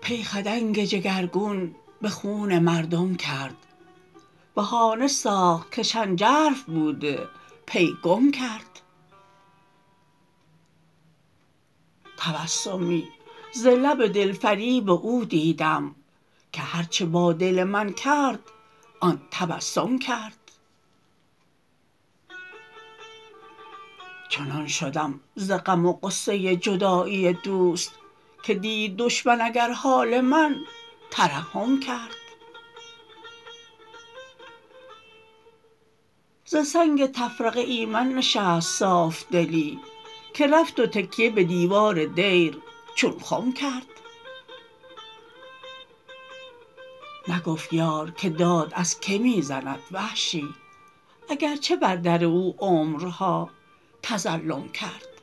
پی خدنگ جگرگون به خون مردم کرد. بهانه ساخت که شنجرف بوده پی گم کرد. تبسمی ز لب دلفریب او دیدم. که هر چه با دل من کرد آن تبسم کرد. چنان شدم ز غم و غصه جدایی دوست که دید دشمن اگر حال من ترحم کرد. ز سنگ تفرقه ایمن نشست صافدلی که رفت و تکیه به دیوار دیر چون خم کرد. نگفت یار که داد از که می زند وحشی اگرچه بر در او عمرها تظلم کرد.